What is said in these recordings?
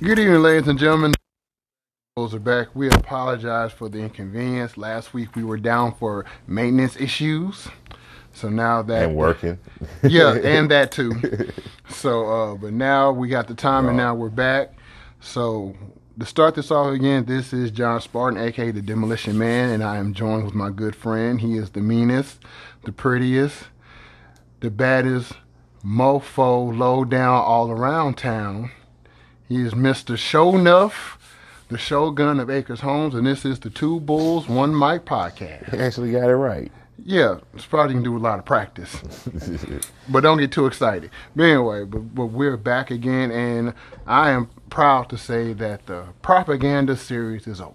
Good evening, ladies and gentlemen. Those are back. We apologize for the inconvenience. Last week we were down for maintenance issues. So now that and working. yeah, and that too. So, uh, but now we got the time, and now we're back. So to start this off again, this is John Spartan, aka the Demolition Man, and I am joined with my good friend. He is the meanest, the prettiest, the baddest mofo, low down, all around town. He is Mr. Show Nuff, the Shogun of Acres Homes, and this is the Two Bulls, One Mic podcast. He actually got it right. Yeah, it's probably can do a lot of practice, but don't get too excited. But anyway, but, but we're back again, and I am proud to say that the propaganda series is over.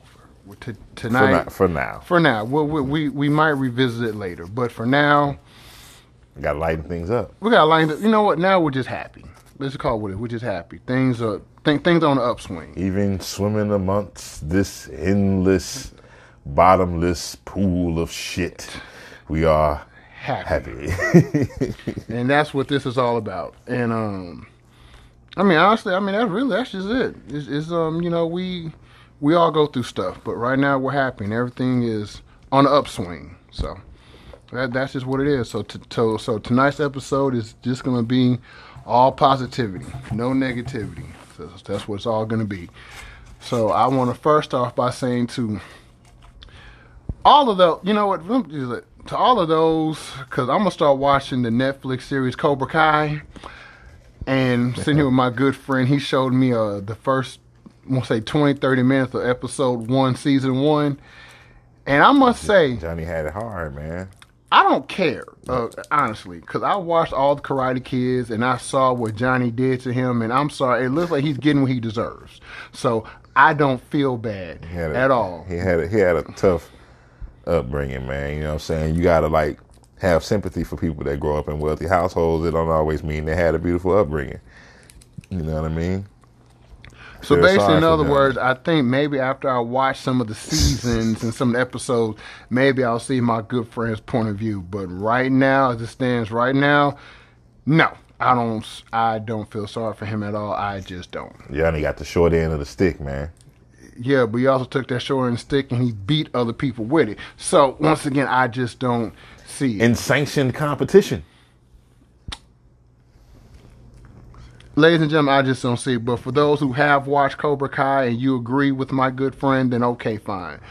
T- for, tonight, now, for now. for now, well, we, we we might revisit it later, but for now, we Got to lighten things up. we gotta lighten. up. You know what? Now we're just happy. Let's call it what it. We're just happy. Things are th- things on the upswing. Even swimming amongst this endless, bottomless pool of shit, we are Happy. happy. and that's what this is all about. And um, I mean, honestly, I mean that's really that's just it. It's, it's um, you know, we we all go through stuff, but right now we're happy and everything is on the upswing. So that that's just what it is. So t- so so tonight's episode is just gonna be all positivity, no negativity. So that's what it's all gonna be. So I want to first off by saying to all of those, you know what? let me just let- To all of those, because I'm gonna start watching the Netflix series Cobra Kai, and sitting here with my good friend, he showed me uh the first, I want to say 20, 30 minutes of episode one, season one, and I must say, Johnny had it hard, man. I don't care, uh, honestly, because I watched all the Karate Kids and I saw what Johnny did to him, and I'm sorry, it looks like he's getting what he deserves. So I don't feel bad a, at all. He had a, he had a tough upbringing, man. You know what I'm saying? You got to like have sympathy for people that grow up in wealthy households. It don't always mean they had a beautiful upbringing. You know what I mean? So basically, in other words, I think maybe after I watch some of the seasons and some of the episodes, maybe I'll see my good friend's point of view. But right now, as it stands right now, no, I don't. I don't feel sorry for him at all. I just don't. Johnny got the short end of the stick, man. Yeah, but he also took that short end stick and he beat other people with it. So once again, I just don't see it. In sanctioned competition. Ladies and gentlemen, I just don't see it. But for those who have watched Cobra Kai and you agree with my good friend, then okay, fine.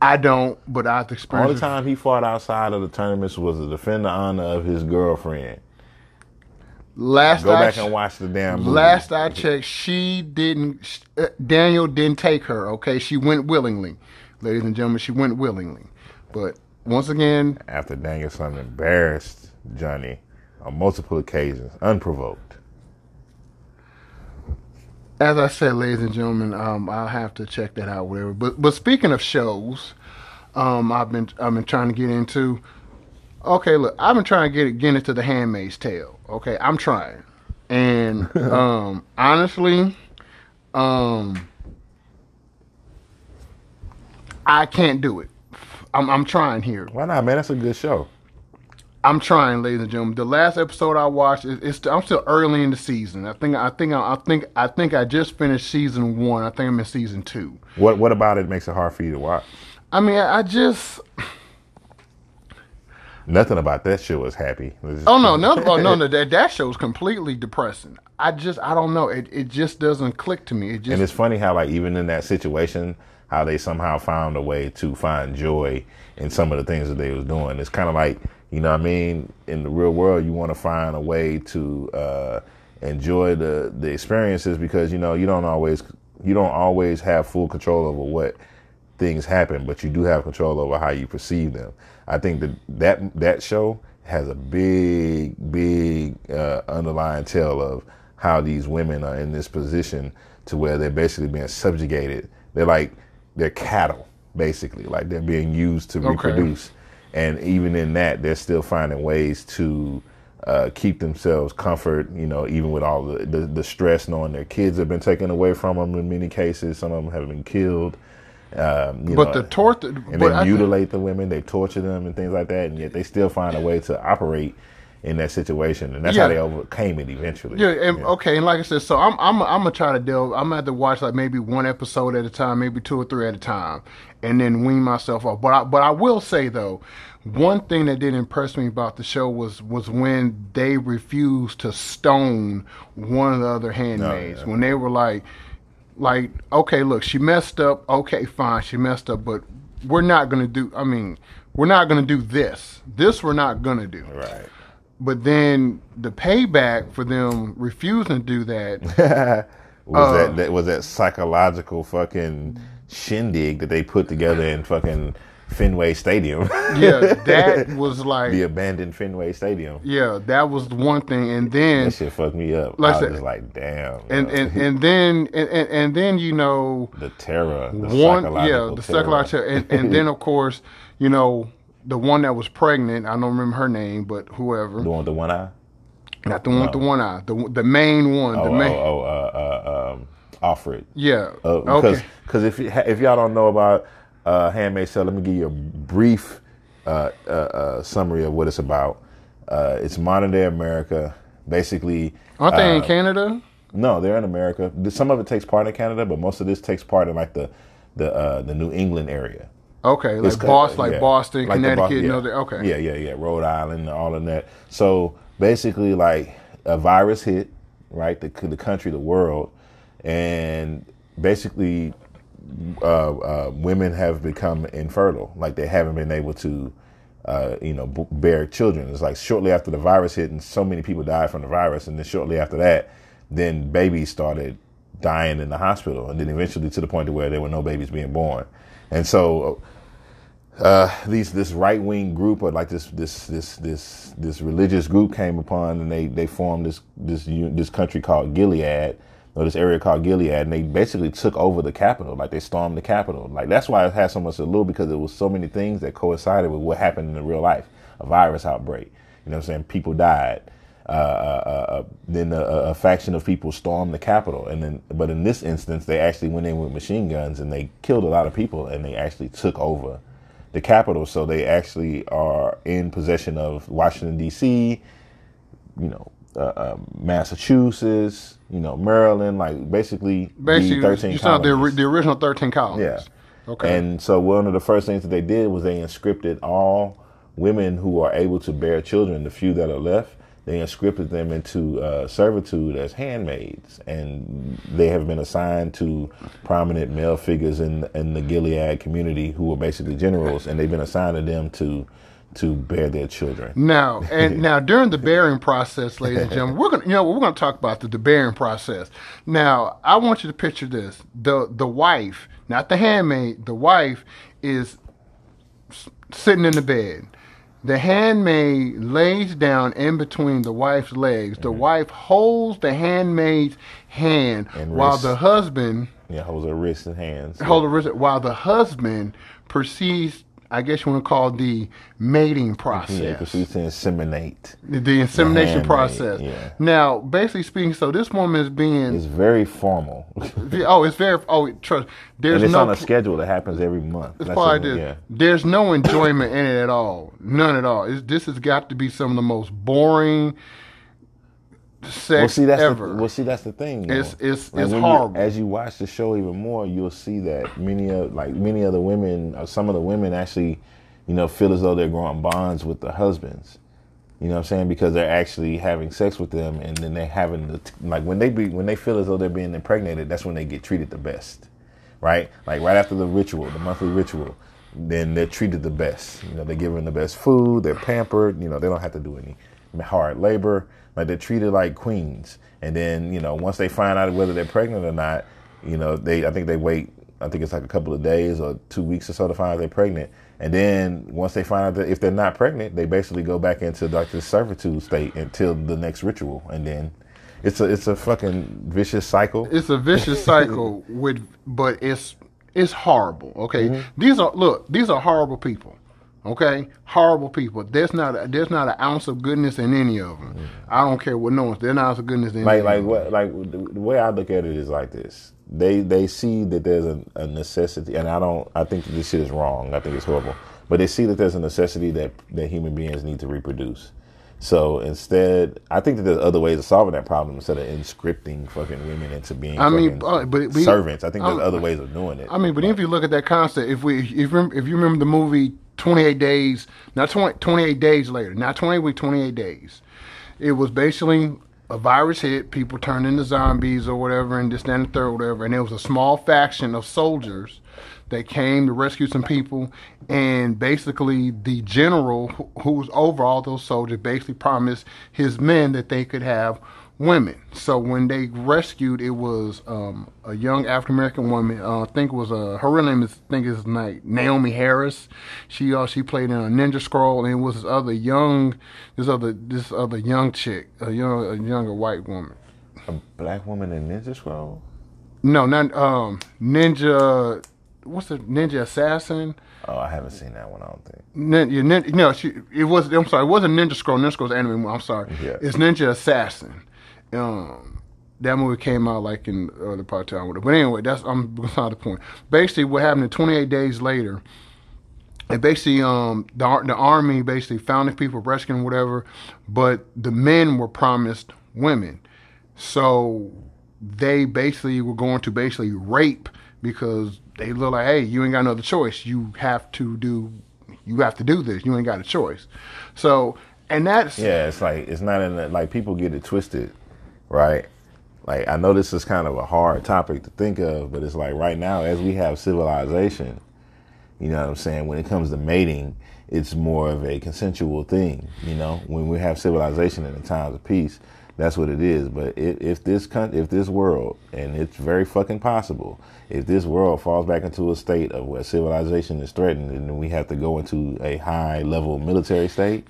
I don't, but I've All the time he fought outside of the tournaments was to defend the honor of his girlfriend. Last Go I back and watch the damn movie. last I checked, she didn't. Uh, Daniel didn't take her. Okay, she went willingly. Ladies and gentlemen, she went willingly. But once again, After Daniel-san embarrassed Johnny on multiple occasions, unprovoked. As I said, ladies and gentlemen, um, I'll have to check that out. Whatever. But but speaking of shows, um, I've been I've been trying to get into. Okay, look, I've been trying to get get into the Handmaid's Tale. Okay, I'm trying, and um, honestly, um, I can't do it. I'm I'm trying here. Why not, man? That's a good show. I'm trying, ladies and gentlemen. The last episode I watched, it, it's I'm still early in the season. I think I think I think I think I just finished season one. I think I'm in season two. What What about it makes it hard for you to watch? I mean, I, I just Nothing about that show is happy. It's- oh no no oh, no no that that show's completely depressing. I just I don't know. It it just doesn't click to me. It And it's funny how, like, even in that situation, how they somehow found a way to find joy in some of the things that they was doing. It's kind of like, you know what I mean? In the real world, you want to find a way to uh, enjoy the, the experiences because, you know, you don't always, you don't always have full control over what things happen, but you do have control over how you perceive them. I think that that, that show has a big, big uh, underlying tale of how these women are in this position to where they're basically being subjugated. They're like they're cattle, basically, like they're being used to Okay. reproduce. And even in that, they're still finding ways to uh, keep themselves comfort. You know, even with all the, the the stress, knowing their kids have been taken away from them in many cases. Some of them have been killed. Um, you but know, the torture. and they I, mutilate the women, they torture them and things like that, and yet they still find a way to operate in that situation, and that's Yeah. how they overcame it eventually. Yeah, and okay, and like I said, so I'm I'm I'm gonna try to delve. I'm gonna have to watch like maybe one episode at a time, maybe two or three at a time, and then wean myself off. But I, but I will say though, one thing that did impress me about the show was was when they refused to stone one of the other oh, handmaids yeah. when they were like, like okay, look, she messed up. Okay, fine, she messed up, but we're not gonna do. I mean, we're not gonna do this. This we're not gonna do. Right. But then the payback for them refusing to do that, was Uh, that, that was that psychological fucking shindig that they put together in fucking Fenway Stadium, yeah, that was like, the abandoned Fenway Stadium. yeah, that was the one thing. And then, That shit fucked me up. Like I was just like, damn. and and and then and, and, then you know the terror, the one, yeah, the terror. psychological, and, and then of course you know the one that was pregnant. I don't remember her name, but whoever, the one with the one eye. not the one with the one eye, the the main one, Oh, the main, oh, oh, uh, uh, um, Offred. yeah, Uh, because okay, cause if if y'all don't know about uh, Handmaid's Tale, let me give you a brief uh, uh, uh, summary of what it's about. Uh, it's modern day America, basically. aren't they in Canada? No, they're in America. Some of it takes part in Canada, but most of this takes part in like the the uh, the New England area. Okay, like Boston, like yeah. Boston, Like the Bo- Connecticut, yeah. okay, Yeah, yeah, yeah. Rhode Island, all of that. So basically, like a virus hit, right? The the country, the world, and basically, uh, uh, women have become infertile. Like they haven't been able to, uh, you know, b- bear children. It's like shortly after the virus hit, and so many people died from the virus, and then shortly after that, then babies started dying in the hospital, and then eventually to the point to where there were no babies being born, and so uh, these this right wing group or like this this this this this religious group came upon and they they formed this this this country called Gilead or this area called Gilead and they basically took over the capital like they stormed the capital. Like that's why it had so much allure because there was so many things that coincided with what happened in the real life a virus outbreak you know what I'm saying? People died uh, uh, uh, then a, a faction of people stormed the Capitol, and then, but in this instance, they actually went in with machine guns and they killed a lot of people, and they actually took over the Capitol. So they actually are in possession of Washington D.C., you know, uh, Massachusetts, you know, Maryland, like basically, Basically, the thirteen you saw the, the original thirteen colonies. Yeah. Okay. And so one of the first things that they did was they inscripted all women who are able to bear children, the few that are left, they inscripted them into uh, servitude as handmaids, and they have been assigned to prominent male figures in in the Gilead community who were basically generals, and they've been assigned to them to to bear their children. Now and now during the bearing process, ladies and gentlemen, we're gonna you know we're gonna talk about the, the bearing process. Now I want you to picture this: the the wife, not the handmaid, the wife is sitting in the bed. The handmaid lays down in between the wife's legs. The mm-hmm. wife holds the handmaid's hand And while wrist. the husband Yeah, holds her wrists and hands. hold the wrist while the husband proceeds. I guess you want to call the mating process. Yeah, proceeds to inseminate. The, the insemination handmaid, process. yeah. Now, basically speaking, so this woman is being. It's very formal, oh, it's very. Oh, trust. There's and it's no. on a schedule that happens every month. it's That's probably this. yeah. There's no enjoyment in it at all. None at all. It's, this has got to be some of the most boring sex Well, see that's ever. The, well, see that's the thing. though. It's- it's- Like, it's when you- horrible. as you watch the show even more, you'll see that many of like many of the women, or some of the women actually, you know, feel as though they're growing bonds with the husbands. You know what I'm saying? Because they're actually having sex with them, and then they're having the like when they be when they feel as though they're being impregnated. That's when they get treated the best, right? Like right after the ritual, the monthly ritual, then they're treated the best. You know, they're given the best food. They're pampered. You know, they don't have to do any hard labor. Like they're treated like queens. And then you know, once they find out whether they're pregnant or not, you know, they I think they wait. I think it's like a couple of days or two weeks or so to find out they're pregnant. And then once they find out that if they're not pregnant, they basically go back into like this servitude state until the next ritual. And then it's a it's a fucking vicious cycle. it's a vicious cycle with but it's it's horrible okay Mm-hmm. these are look these are horrible people okay horrible people there's not a, there's not an ounce of goodness in any of them i don't care what no one's there's not an ounce of goodness in like any like of them. what like the the way I look at it is like this. They they see that there's a, a necessity, and I don't. I think this shit is wrong. I think it's horrible. But they see that there's a necessity that that human beings need to reproduce. So instead, I think that there's other ways of solving that problem instead of inscripting fucking women into being I mean, uh, but- but- servants. I think there's um, other ways of doing it. I mean, but if you look at that concept, if we, if you remember, if you remember the movie Twenty Eight Days, not 20, 28 days later, not twenty week, twenty eight days, it was basically a virus hit, people turned into zombies or whatever, and this, that, and the third, whatever, and there was a small faction of soldiers that came to rescue some people, and basically the general who- was over all those soldiers basically promised his men that they could have women. So when they rescued, it was um, a young African American woman. Uh, I think it was uh, her real name is I think is Na- Naomie Harris. She uh, she played in a Ninja Scroll, and it was this other young this other this other young chick, a young a younger white woman. a black woman in Ninja Scroll. No, not um Ninja. What's the Ninja Assassin? Oh, I haven't seen that one. I don't think. Nin, yeah, nin, no, she, it was. I'm sorry, it wasn't Ninja Scroll. Ninja Scroll's anime. I'm sorry. Yeah. It's Ninja Assassin. Um, that movie came out like in the early part of time. But anyway, that's I'm beside the point. Basically, what happened 28 days later. And basically, um, the the army basically found the people rescuing whatever, but the men were promised women, so they basically were going to basically rape because they look like, hey, you ain't got no other choice. You have to do, you have to do this. You ain't got a choice. So, and that's Yeah, it's like it's not in the, like people get it twisted, right? Like I know this is kind of a hard topic to think of, but it's like right now as we have civilization, you know what I'm saying, when it comes to mating, it's more of a consensual thing, you know? When we have civilization in the times of peace, that's what it is. But if, if this coun- if this world, and it's very fucking possible, if this world falls back into a state of where civilization is threatened and we have to go into a high level military state,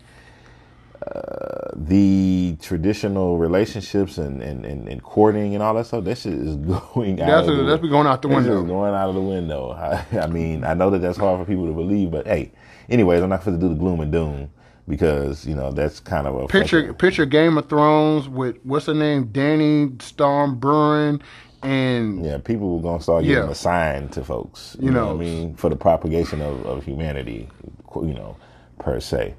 uh, the traditional relationships and, and, and, and courting and all that stuff, that shit is going out. That's of the, that's going out the window. is going out of the window. I, I mean, I know that that's hard for people to believe, but hey, anyways, I'm not going to do the gloom and doom because you know that's kind of a Picture fucking- picture Game of Thrones with what's her name, Danny Stormborn, and Yeah, people were gonna start getting Yeah. a sign to folks. You, You know, know. what I mean, for the propagation of, of humanity, you know, per se.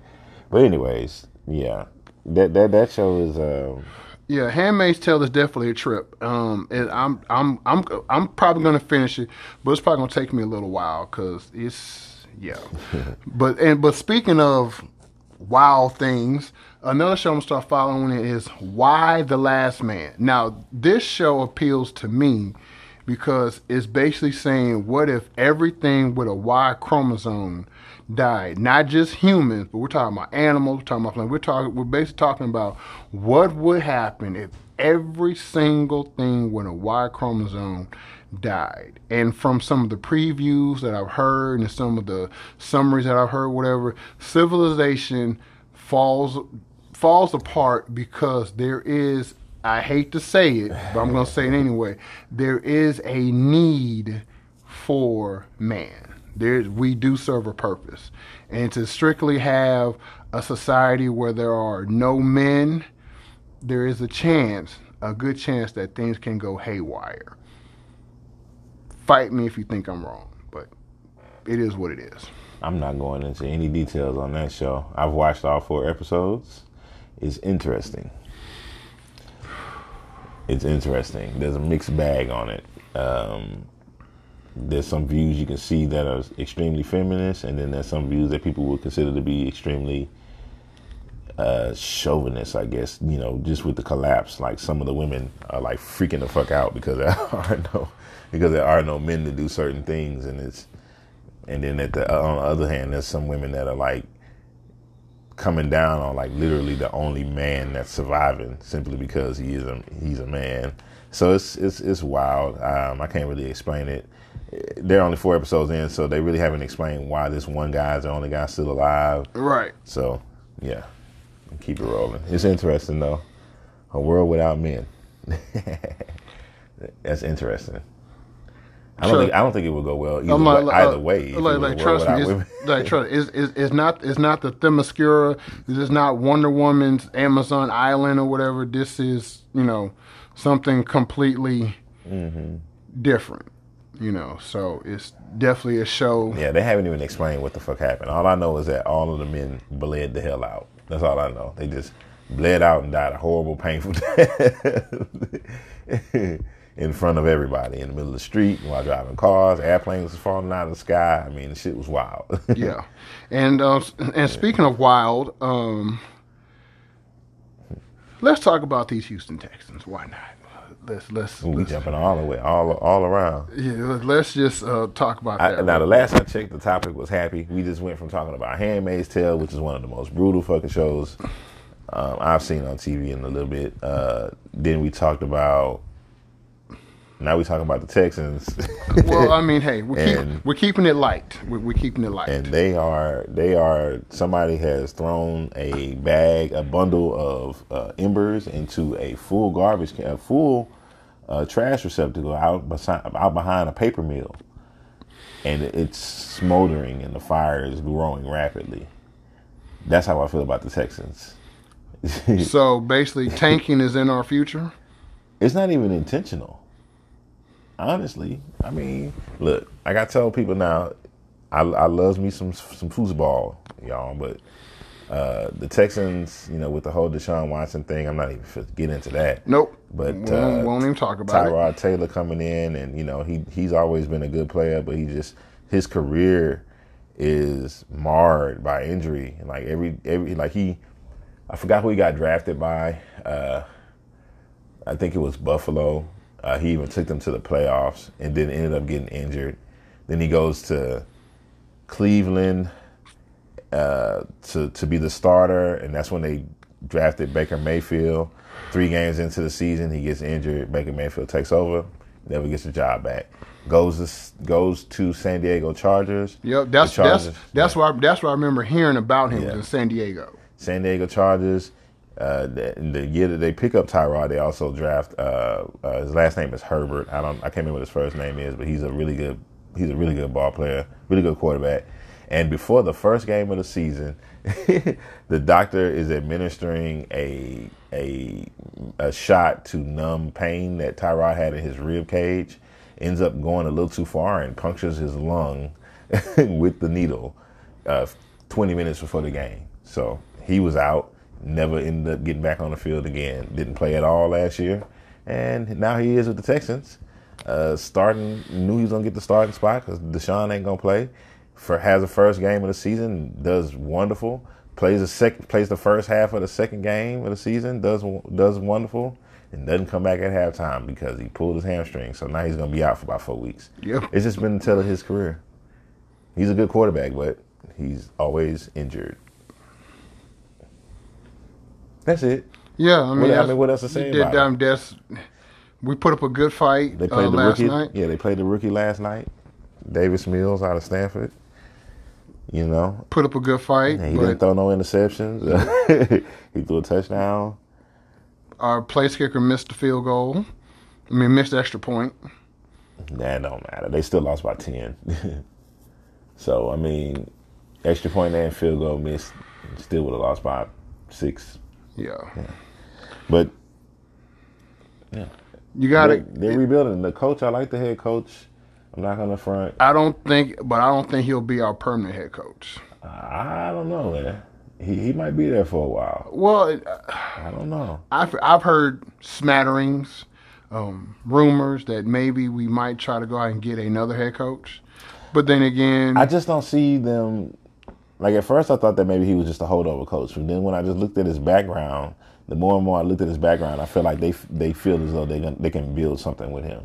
But anyways, yeah, that that that show is. Um, Yeah, Handmaid's Tale is definitely a trip. Um, and I'm I'm I'm I'm probably gonna finish it, but it's probably gonna take me a little while because it's yeah. but and but speaking of wild things, another show I'm gonna start following is Y: The Last Man. Now this show appeals to me because it's basically saying what if everything with a Y chromosome died? Not just humans, but we're talking about animals, we're talking about plants. We're talking we're basically talking about what would happen if every single thing with a Y chromosome died. And from some of the previews that I've heard and some of the summaries that I've heard, whatever, civilization falls falls apart because there is I hate to say it, but I'm going to say it anyway. There is a need for man. There, we do serve a purpose, and to strictly have a society where there are no men, there is a chance, a good chance that things can go haywire. Fight me if you think I'm wrong, but it is what it is. I'm not going into any details on that show. I've watched all four episodes. It's interesting. It's interesting. There's a mixed bag on it. Um, there's some views you can see that are extremely feminist, and then there's some views that people would consider to be extremely uh, chauvinist, I guess. You know, just with the collapse, like some of the women are like freaking the fuck out because there are no because there are no men to do certain things, and it's and then at the on the other hand, there's some women that are like coming down on like literally the only man that's surviving simply because he is a he's a man. So it's it's it's wild. Um, I can't really explain it. They're only four episodes in, so they really haven't explained why this one guy is the only guy still alive. Right. So yeah, keep it rolling. It's interesting though. A world without men. That's interesting. I don't Sure. think I don't think it would go well either, I'm way, like, either uh, way. Like, like trust me, it's, like, trust, it's, it's, it's not it's not the Themyscira. This is not Wonder Woman's Amazon Island or whatever. This is you know something completely Mm-hmm. different. You know, so it's definitely a show. Yeah, they haven't even explained what the fuck happened. All I know is that all of the men bled the hell out. That's all I know. They just bled out and died a horrible, painful death in front of everybody in the middle of the street while driving cars. Airplanes was falling out of the sky. I mean, the shit was wild. yeah, and uh, and speaking of wild, um, let's talk about these Houston Texans. Why not? Let's let's. we let's jumping all the way, all all around. yeah, let's just uh, talk about I, that. now the last I checked, the topic was happy. We just went from talking about Handmaid's Tale, which is one of the most brutal fucking shows um, I've seen on TV in a little bit. Uh, then we talked about. Now we're talking about the Texans. well, I mean, hey, we're, keep, we're keeping it light. We're, we're keeping it light. and they are they are somebody has thrown a bag a bundle of uh, embers into a full garbage can a full uh, trash receptacle out beside, out behind a paper mill and it's smoldering and the fire is growing rapidly that's how i feel about the texans so basically, tanking is in our future. it's not even intentional. Honestly, I mean, look, like I tell people now, I, I loves me some some foosball, y'all, but uh, the Texans, you know, with the whole Deshaun Watson thing, I'm not even fit to get into that. Nope. But won't, uh, won't even talk about it. Tyrod Taylor coming in, and you know he he's always been a good player, but he just his career is marred by injury. And like every every like he, I forgot who he got drafted by. Uh, I think it was Buffalo. Uh, he even took them to the playoffs, and then ended up getting injured. Then he goes to Cleveland uh, to to be the starter, and that's when they drafted Baker Mayfield. Three games into the season, he gets injured. Baker Mayfield takes over, never gets the job back. Goes to, goes to San Diego Chargers. Yep, that's The that's Chargers, that's why that's what I remember hearing about him Yeah. in San Diego. San Diego Chargers. Uh, the, in the year that they pick up Tyrod, they also draft. Uh, uh, his last name is Herbert. I don't. I can't remember what his first name is, but he's a really good. He's a really good ball player, really good quarterback. And before the first game of the season, the doctor is administering a a a shot to numb pain that Tyrod had in his rib cage. Ends up going a little too far and punctures his lung with the needle. Uh, 20 minutes before the game. So he was out, never ended up getting back on the field again. Didn't play at all last year. And now he is with the Texans. Uh, starting, knew he was going to get the starting spot because Deshaun ain't going to play. For Has the first game of the season, does wonderful. Plays the second, plays the first half of the second game of the season, does does wonderful, and doesn't come back at halftime because he pulled his hamstring. So now he's going to be out for about four weeks. Yep. It's just been the tell of his career. He's a good quarterback, but he's always injured. That's it. Yeah, I mean, What- I mean, what else to say he did, about it? um, that's- we put up a good fight They played uh, the last rookie. night. Yeah, they played the rookie last night. Davis Mills out of Stanford. You know, Put up a good fight, he didn't throw no interceptions. he threw a touchdown. our place kicker missed the field goal. I mean, missed the extra point. That don't matter. They still lost by ten. so I mean, extra point and field goal missed, still would have lost by six. Yeah, But yeah. you got they're, they're rebuilding. The coach, I like the head coach. I'm not gonna front. I don't think, but I don't think he'll be our permanent head coach. I don't know, man. He he might be there for a while. Well, it- I don't know. I've I've heard smatterings, um, rumors that maybe we might try to go out and get another head coach. But then again, I just don't see them. Like at first, I thought that maybe he was just a holdover coach, but then when I just looked at his background, the more and more I looked at his background, I feel like they they feel as though they can they can build something with him,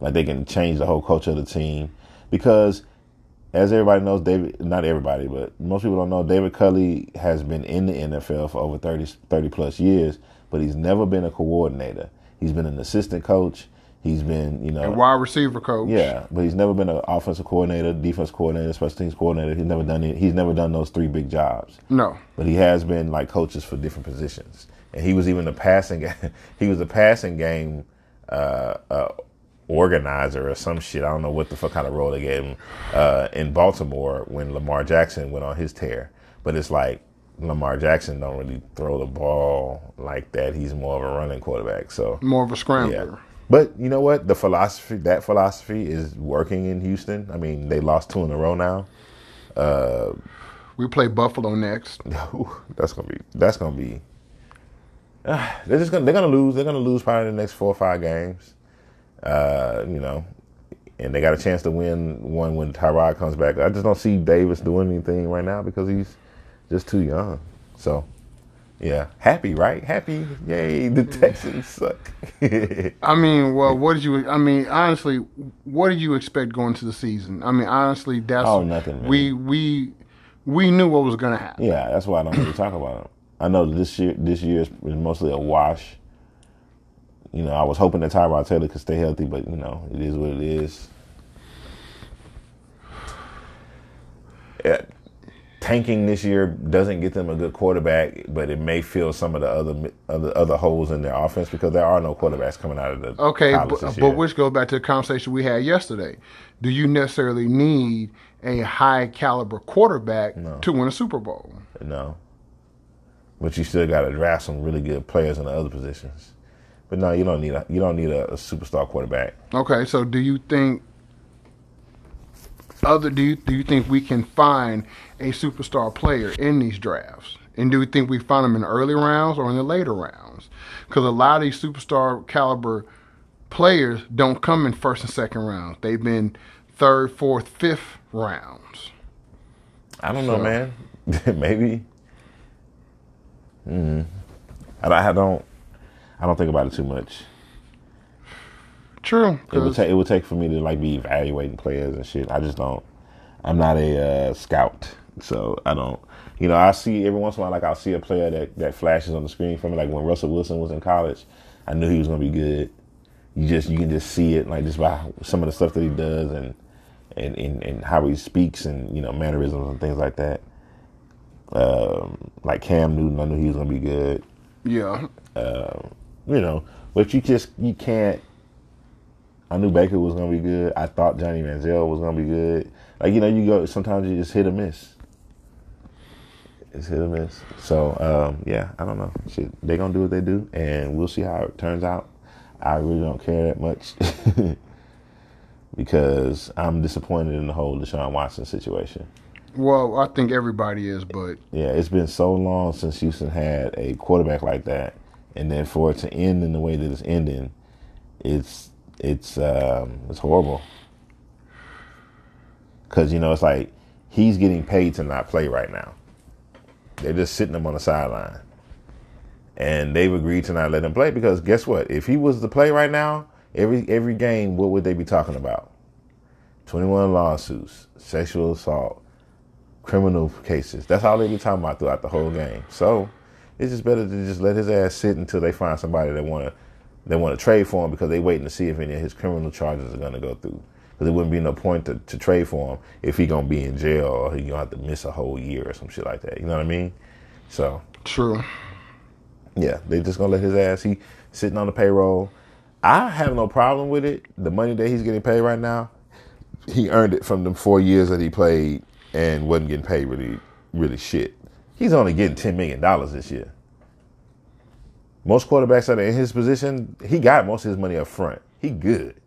like they can change the whole culture of the team. Because as everybody knows, David not everybody, but most people don't know David Culley has been in the NFL for over 30, 30 plus years, but he's never been a coordinator. He's been an assistant coach. He's been you know a wide receiver coach. yeah, but he's never been an offensive coordinator, defense coordinator, special teams coordinator. He's never done it. He's never done those three big jobs. No. But he has been like coaches for different positions, and he was even the passing. he was a passing game uh, uh, organizer or some shit. I don't know what the fuck kind of role they gave him uh, in Baltimore when Lamar Jackson went on his tear. But it's like Lamar Jackson don't really throw the ball like that. He's more of a running quarterback. So More of a yeah. scrambler. But you know what? The philosophy, that philosophy is working in Houston. I mean, they lost two in a row now. Uh, We play Buffalo next. That's gonna be that's gonna be. Uh, they're just gonna they're gonna lose. They're gonna lose probably the next four or five games. Uh, you know, and they got a chance to win one when Tyrod comes back. I just don't see Davis doing anything right now because he's just too young. So, yeah, happy, right? Happy, yay! The mm-hmm. Texans suck. I mean, well, what did you? I mean, honestly, what did you expect going to the season? I mean, honestly, that's Oh, nothing, man. We we we knew what was going to happen. yeah, that's why I don't really talk about him. I know that this year this year is, is mostly a wash. You know, I was hoping that Tyrod Taylor could stay healthy, but you know, it is what it is. Yeah, tanking this year doesn't get them a good quarterback, but it may fill some of the other other other holes in their offense because there are no quarterbacks coming out of the Okay, but, but which goes back to the conversation we had yesterday. Do you necessarily need a high caliber quarterback to win a Super Bowl? No. But you still got to draft some really good players in the other positions. But no, you don't need a you don't need a, a superstar quarterback. Okay, so do you think other do you do you think we can find a superstar player in these drafts? And do you think we find them in the early rounds or in the later rounds? Because a lot of these superstar caliber players don't come in first and second rounds. They've been third, fourth, fifth rounds. I don't know, man. Maybe. Mm. I, I don't. I don't think about it too much. True. It would take. It would take for me to like be evaluating players and shit. I just don't. I'm not a uh, scout, so I don't. You know, I see every once in a while, like I'll see a player that that flashes on the screen for me. Like when Russell Wilson was in college, I knew he was gonna be good. You just you can just see it, like just by some of the stuff that he does and and and, and how he speaks and you know mannerisms and things like that. Um, like Cam Newton, I knew he was gonna be good. yeah. You know, but you just you can't. I knew Baker was gonna be good. I thought Johnny Manziel was gonna be good. Like you know, you go sometimes you just hit or miss. It's hit or miss. So um, yeah, I don't know. Shit, they gonna do what they do, and we'll see how it turns out. I really don't care that much because I'm disappointed in the whole Deshaun Watson situation. Well, I think everybody is, but Yeah, it's been so long since Houston had a quarterback like that, and then for it to end in the way that it's ending, it's it's um, it's horrible. Because you know it's like he's getting paid to not play right now. They're just sitting him on the sideline, and they've agreed to not let him play because guess what? If he was to play right now, every every game, what would they be talking about? Twenty one lawsuits, sexual assault, criminal cases. That's all they be talking about throughout the whole game. So it's just better to just let his ass sit until they find somebody that want to they want to trade for him because they waiting to see if any of his criminal charges are going to go through. Because there wouldn't be no point to, to trade for him if he gonna be in jail or he gonna have to miss a whole year or some shit like that. You know what I mean? So true. yeah, they just gonna let his ass. He sitting on the payroll. I have no problem with it. The money that he's getting paid right now, he earned it from the four years that he played and wasn't getting paid really, really shit. He's only getting ten million dollars this year. Most quarterbacks that are in his position, he got most of his money up front. He good.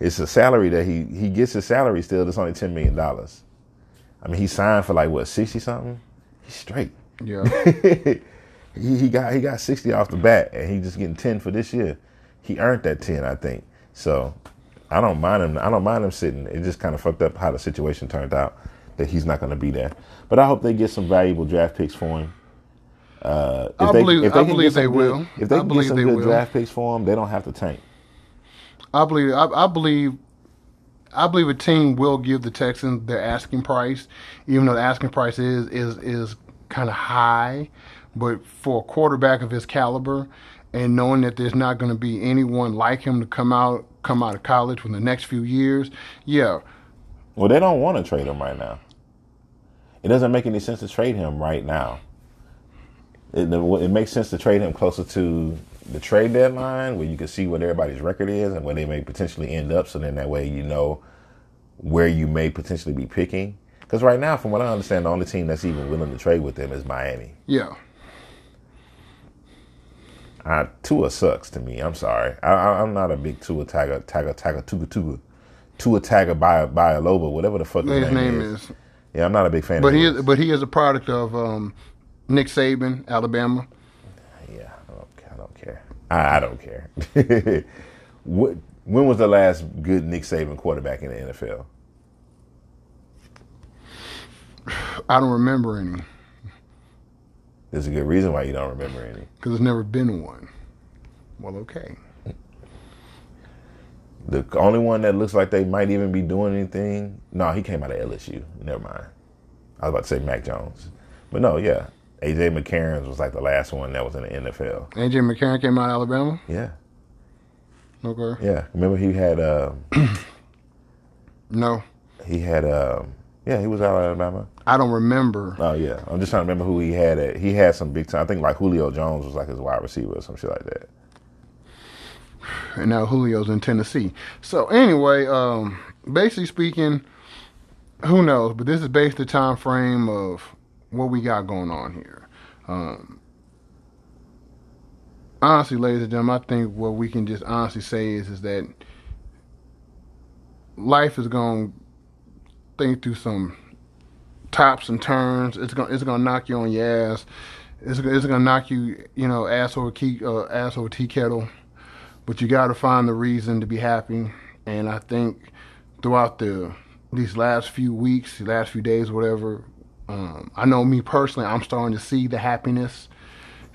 It's a salary that he he gets his salary still. That's only ten million dollars. I mean, he signed for like what sixty something. He's straight Yeah. he, he got he got sixty off the bat, and he just getting ten for this year. He earned that ten, I think. So I don't mind him. I don't mind him sitting. It just kind of fucked up how the situation turned out that he's not going to be there. But I hope they get some valuable draft picks for him. Uh, if I they, believe- if they I believe they good- will. If they I can get believe some they good will. draft picks for him, they don't have to tank. I believe I, I believe I believe a team will give the Texans their asking price, even though the asking price is is is kind of high. But for a quarterback of his caliber, and knowing that there's not going to be anyone like him to come out come out of college for the next few years, yeah, Well, they don't want to trade him right now. It doesn't make any sense to trade him right now. It, it makes sense to trade him closer to the trade deadline where you can see what everybody's record is and where they may potentially end up. So then that way you know where you may potentially be picking. Because right now, from what I understand, the only team that's even willing to trade with him is Miami. yeah. Uh, Tua sucks to me. I'm sorry. I, I, I'm not a big Tua tagger, tagger, tagger, Tua, Tua, Tua tagger by by a Loba, whatever the fuck his, His name is Yeah, I'm not a big fan. But of he is, but he is a product of um, Nick Saban, Alabama. Yeah, I don't, I don't care. I, I don't care. what, when was the last good Nick Saban quarterback in the NFL? I don't remember any There's a good reason why you don't remember any. because there's never been one. Well, okay. The only one that looks like they might even be doing anything. No, he came out of LSU. Never mind. I was about to say Mac Jones, but no, yeah. AJ McCarron was like the last one that was in the NFL. AJ McCarron came out of Alabama. Yeah, Okay. yeah. Remember he had uh, No, he had um, yeah, he was out of Alabama. I don't remember. Oh yeah, I'm just trying to remember who he had. At. He had some big time. I think like Julio Jones was like his wide receiver or some shit like that. and now Julio's in Tennessee. So anyway, um, basically speaking, who knows? But this is based the time frame of what we got going on here. Um, honestly, ladies and gentlemen, I think what we can just honestly say is is that life is going to think through some tops and turns. It's going it's going to knock you on your ass. It's, it's going to knock you, you know, ass over key, uh, ass over tea kettle but you got to find the reason to be happy. And I think throughout the these last few weeks, the last few days, whatever, um, I know me personally, I'm starting to see the happiness.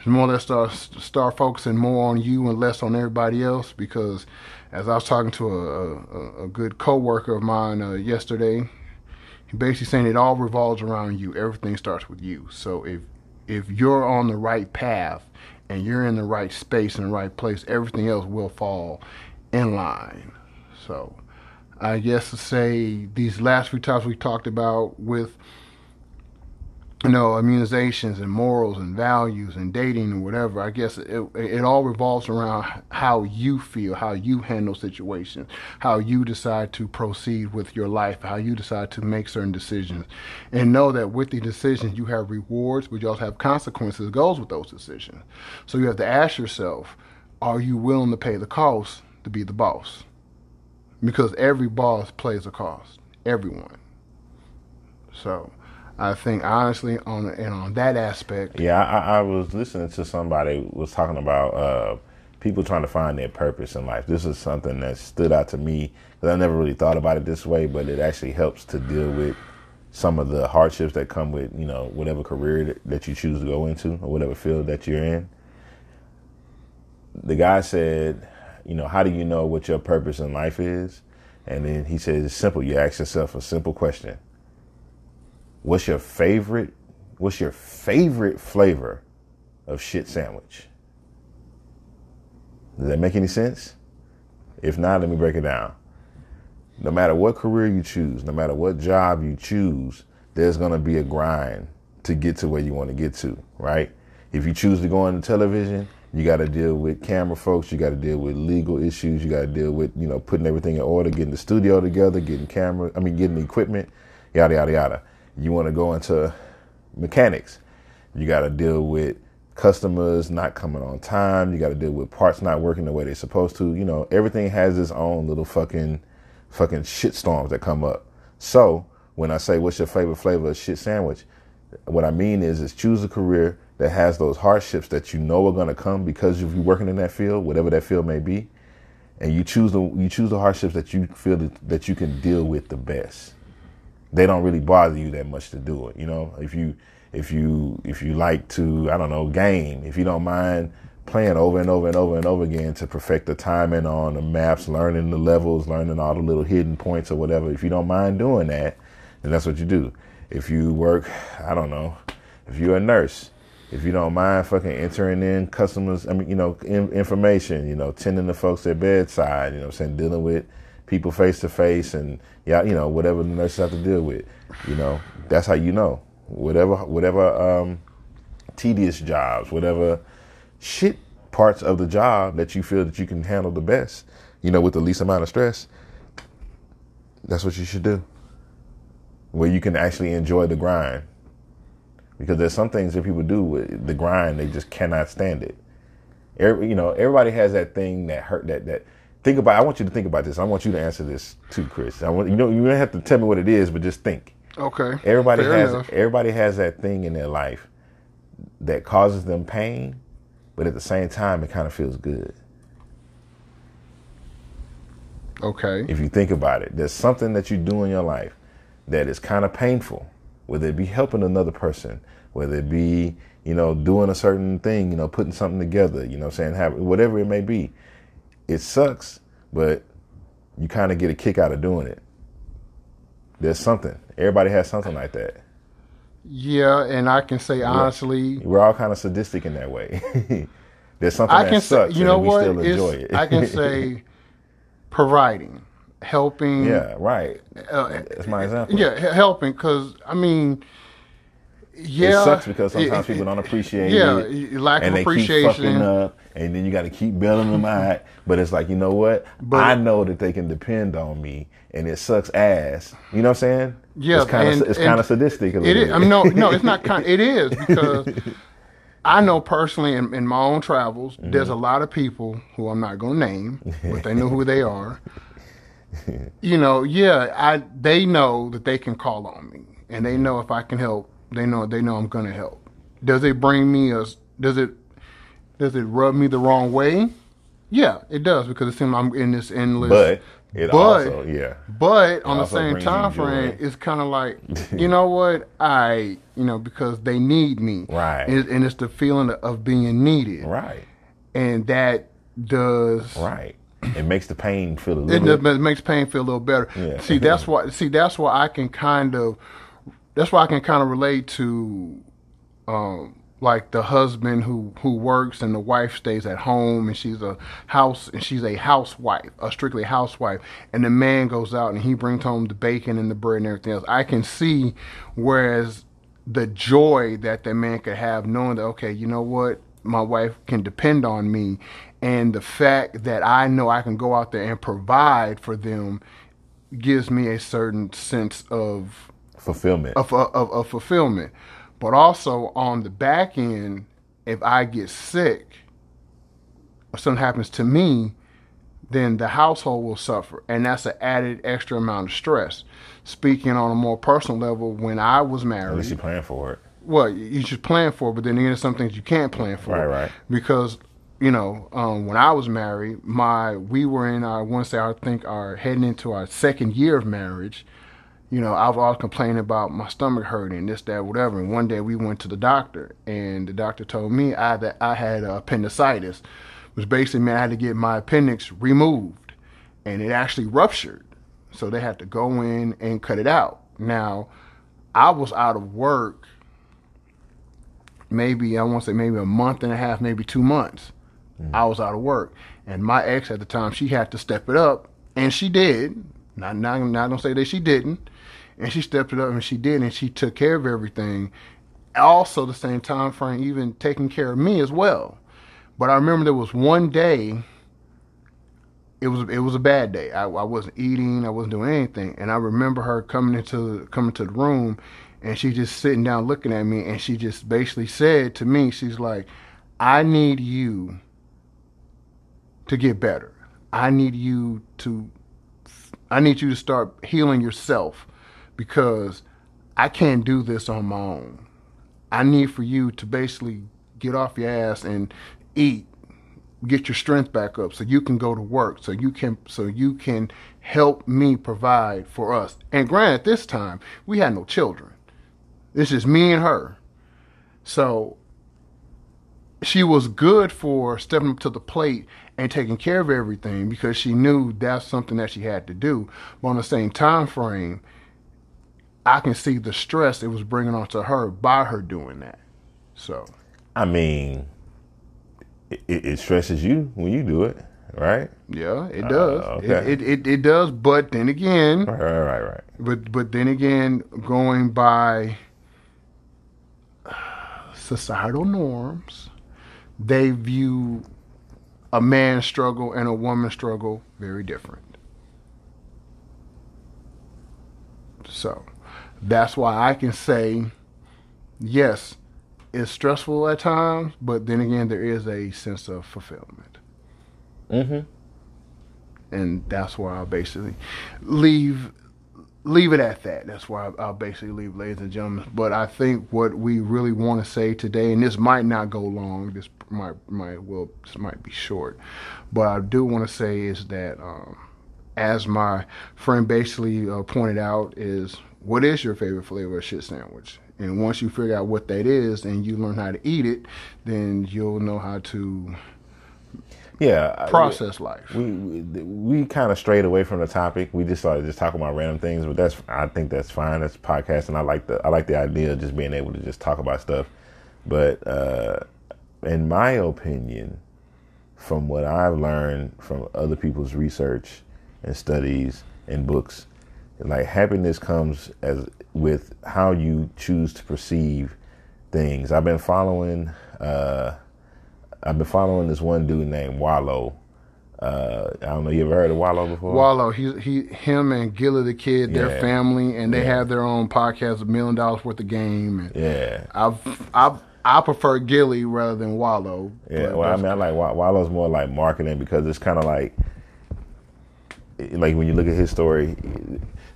More or less start start focusing more on you and less on everybody else. Because as I was talking to a a, a good coworker of mine uh, yesterday, he basically saying it all revolves around you. Everything starts with you. So if if you're on the right path and you're in the right space and the right place, everything else will fall in line. So I guess to say these last few times we talked about with you know immunizations and morals and values and dating and whatever. I guess it, it all revolves around how you feel how you handle situations how you decide to proceed with your life how you decide to make certain decisions. And know that with the decisions you have rewards but you also have consequences that goes with those decisions. So you have to ask yourself are you willing to pay the cost to be the boss? Because every boss plays a cost. Everyone. So I think honestly on and on that aspect, Yeah, I, I was listening to somebody was talking about uh, people trying to find their purpose in life. This is something that stood out to me because I never really thought about it this way, but it actually helps to deal with some of the hardships that come with you know whatever career that, you choose to go into or whatever field that you're in. The guy said, you know, how do you know what your purpose in life is? And then he said, it's simple. You ask yourself a simple question what's your favorite what's your favorite flavor of shit sandwich? Does that make any sense? If not let me break it down. No matter what career you choose no matter what job you choose there's going to be a grind to get to where you want to get to right? If you choose to go into television you got to deal with camera folks you got to deal with legal issues you got to deal with you know putting everything in order getting the studio together getting camera i mean getting equipment yada yada yada you want to go into mechanics. You got to deal with customers not coming on time. You got to deal with parts not working the way they're supposed to. You know, everything has its own little fucking, fucking shit storms that come up. So when I say what's your favorite flavor of shit sandwich, what I mean is, is choose a career that has those hardships that you know are going to come because of you working in that field, whatever that field may be, and you choose the you choose the hardships that you feel that, that you can deal with the best they don't really bother you that much to do it. You know, if you if you if you like to I don't know game, if you don't mind playing over and over and over and over again to perfect the timing on the maps, learning the levels, learning all the little hidden points or whatever. If you don't mind doing that, then that's what you do. If you work, I don't know, if you're a nurse, if you don't mind fucking entering in customers, I mean, you know, in, information, you know, tending to folks at bedside, you know, I'm saying dealing with people face to face and yeah, you know, whatever the nurses have to deal with. You know, that's how you know. Whatever whatever um, tedious jobs, whatever shit parts of the job that you feel that you can handle the best, you know, with the least amount of stress, that's what you should do. Where you can actually enjoy the grind. Because there's some things that people do with the grind, they just cannot stand it. Every, you know, everybody has that thing that hurt that that think about. I want you to think about this. I want you to answer this too, Chris. I want you know you don't have to tell me what it is, but just think. Okay. Everybody Fair has enough. everybody has that thing in their life that causes them pain, but at the same time it kind of feels good. Okay. If you think about it, there's something that you do in your life that is kind of painful, whether it be helping another person, whether it be, you know, doing a certain thing, you know, putting something together, you know saying, have whatever it may be. It sucks, but you kind of get a kick out of doing it. There's something. Everybody has something like that. Yeah, and I can say honestly, We're all kind of sadistic in that way. There's something I that can say, sucks, you and know we what? still enjoy it. I can say providing, helping. yeah, right. uh, That's my example. yeah, helping because I mean, yeah, it sucks because sometimes it- people don't appreciate yeah, it. lack and of they appreciation. keep fucking up, and then you got to keep bailing them out. But it's like you know what? But- I know that they can depend on me, and it sucks ass. You know what I'm saying? Yeah, it's kind of it's kind of sadistic. A It little is. bit. I mean, no, no, it's not kind. It is because I know personally in, in my own travels, Mm-hmm. there's a lot of people who I'm not going to name, but they know who they are. You know, yeah, I they know that they can call on me, and they know if I can help, they know they know I'm going to help. Does it bring me a? Does it? Does it rub me the wrong way? Yeah, it does because it seems I'm in this endless. but it but- also yeah. But on the same time frame, it's kind of like, you know what? I, you know, because they need me. Right. And, and it's the feeling of being needed. Right, And that does. right. It makes the pain feel a It, little. does, it makes pain feel a little better. Yeah. See, that's why. See, that's why I can kind of. That's why I can kind of relate to, um, like the husband who who works and the wife stays at home and she's a house and she's a housewife, a strictly housewife, and the man goes out and he brings home the bacon and the bread and everything else. I can see, whereas the joy that the man could have knowing that okay, you know what, my wife can depend on me, and the fact that I know I can go out there and provide for them gives me a certain sense of fulfillment. of, of, of fulfillment. But also on the back end, if I get sick or something happens to me, then the household will suffer. And that's an added extra amount of stress. Speaking on a more personal level, when I was married At least you plan for it. well, you should plan for, it, but then again, there's some things you can't plan for. Right, right. Because you know, um, when I was married, my we were in our once I think our heading into our second year of marriage. You know, I was always complaining about my stomach hurting, this, that, whatever. And one day we went to the doctor, and the doctor told me I that I had appendicitis, which basically meant I had to get my appendix removed, and it actually ruptured. So they had to go in and cut it out. Now, I was out of work maybe I want to say maybe a month and a half, maybe two months. Mm. I was out of work, and my ex at the time she had to step it up, and she did. Not not not gonna say that she didn't, and she stepped it up and she did, and she took care of everything. Also, the same time frame, even taking care of me as well. But I remember there was one day. It was it was a bad day. I, I wasn't eating. I wasn't doing anything, and I remember her coming into coming to the room, and she just sitting down looking at me, and she just basically said to me, she's like, "I need you to get better. I need you to, I need you to start healing yourself, because I can't do this on my own. I need for you to basically get off your ass and eat get your strength back up so you can go to work so you can so you can help me provide for us. And granted this time we had no children. This is me and her. So she was good for stepping up to the plate and taking care of everything because she knew that's something that she had to do. But on the same time frame i can see the stress it was bringing onto her by her doing that so I mean, it, it stresses you when you do it, right? Yeah, it does. Oh, okay. It, it, it it does. But then again, Right, right, right, right. but but then again, going by societal norms, they view a man's struggle and a woman's struggle very different. So that's why I can say, yes, it's stressful at times, but then again, there is a sense of fulfillment Mm-hmm. and that's where I basically leave leave it at that. That's why I'll basically leave, ladies and gentlemen. But I think what we really want to say today, and this might not go long. This might might well this might be short, but I do want to say is that. Um, as my friend basically uh, pointed out, is what is your favorite flavor of shit sandwich? And once you figure out what that is and you learn how to eat it, then you'll know how to yeah process life. We we, we kind of strayed away from the topic. We just started just talking about random things, but that's I think that's fine. That's podcasting. I like the I like the idea of just being able to just talk about stuff. But uh, in my opinion, from what I've learned from other people's research and studies and books, like happiness comes as with how you choose to perceive things. I've been following uh, I've been following this one dude named Wallo. Uh, I don't know. You ever heard of Wallo before? Wallo, he he, him and Gillie Da Kid, their family, and they Yeah. have their own podcast, a million dollars worth of game. And Yeah, I've I I prefer Gillie rather than Wallo. yeah. Well, I mean, I like Wa- Wallo's more like marketing because it's kind of like, like when you look at his story,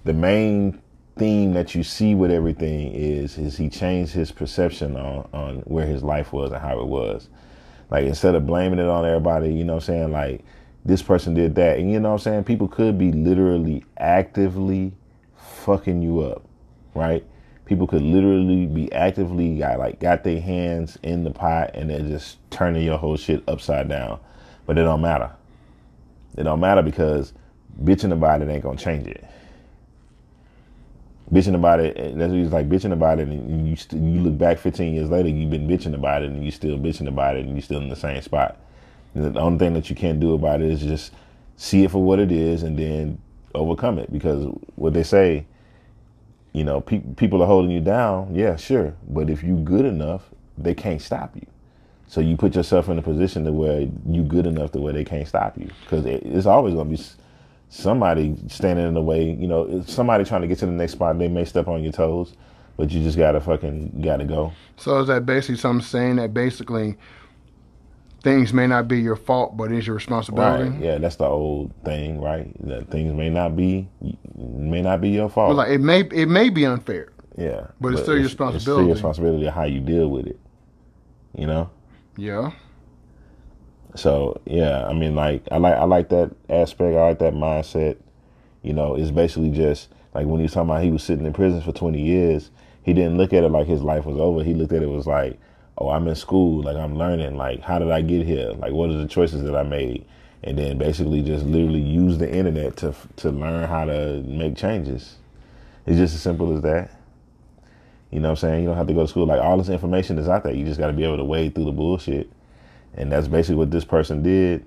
the main theme that you see with everything is is he changed his perception on on where his life was and how it was. Like instead of blaming it on everybody, you know what I'm saying? Like this person did that. And you know what I'm saying? People could be literally actively fucking you up, right? People could literally be actively got like got their hands in the pot and they're just turning your whole shit upside down. But it don't matter. It don't matter because bitching about it ain't gonna change it. Bitching about it, that's what he's like bitching about it, and you st- you look back 15 years later, you've been bitching about it, and you still bitching about it, and you're still in the same spot. And the only thing that you can't do about it is just see it for what it is, and then overcome it. Because what they say, you know, pe- people are holding you down. Yeah, sure, but if you good enough, they can't stop you. So you put yourself in a position to where you're good enough to where they can't stop you. Because it's always gonna be somebody standing in the way. You know, it's somebody trying to get to the next spot. They may step on your toes, but you just gotta fucking gotta go. So is that basically something saying that basically things may not be your fault, but it's your responsibility? Right? Yeah, that's the old thing, right? That things may not be may not be your fault. But like it may it may be unfair. yeah, but it's still your It's still responsibility. your responsibility of how you deal with it. You know. Yeah. So yeah, I mean, like I like I like that aspect. I like that mindset. You know, it's basically just like when he was talking about he was sitting in prison for twenty years. He didn't look at it like his life was over. He looked at it was like, oh, I'm in school. Like I'm learning. Like how did I get here? Like what are the choices that I made? And then basically just literally use the internet to to learn how to make changes. It's just as simple as that. You know what I'm saying? You don't have to go to school. Like all this information is out there. You just got to be able to wade through the bullshit. And that's basically what this person did.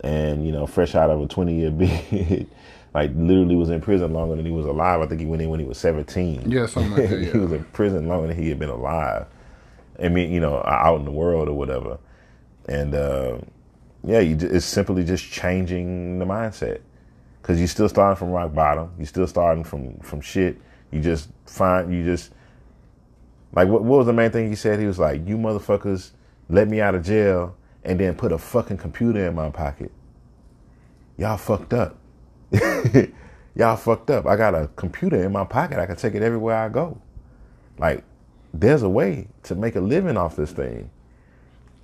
And, you know, fresh out of a 20 year bid, like literally was in prison longer than he was alive. I think he went in when he was 17. Yeah, something like that, he was in prison longer than he had been alive. I mean, you know, out in the world or whatever. And, uh, yeah, you, it's simply just changing the mindset. Cause you're still starting from rock bottom. You're still starting from, from shit. You just find, you just, like, what, what was the main thing he said? He was like, you motherfuckers let me out of jail and then put a fucking computer in my pocket. Y'all fucked up. Y'all fucked up. I got a computer in my pocket. I can take it everywhere I go. Like, there's a way to make a living off this thing.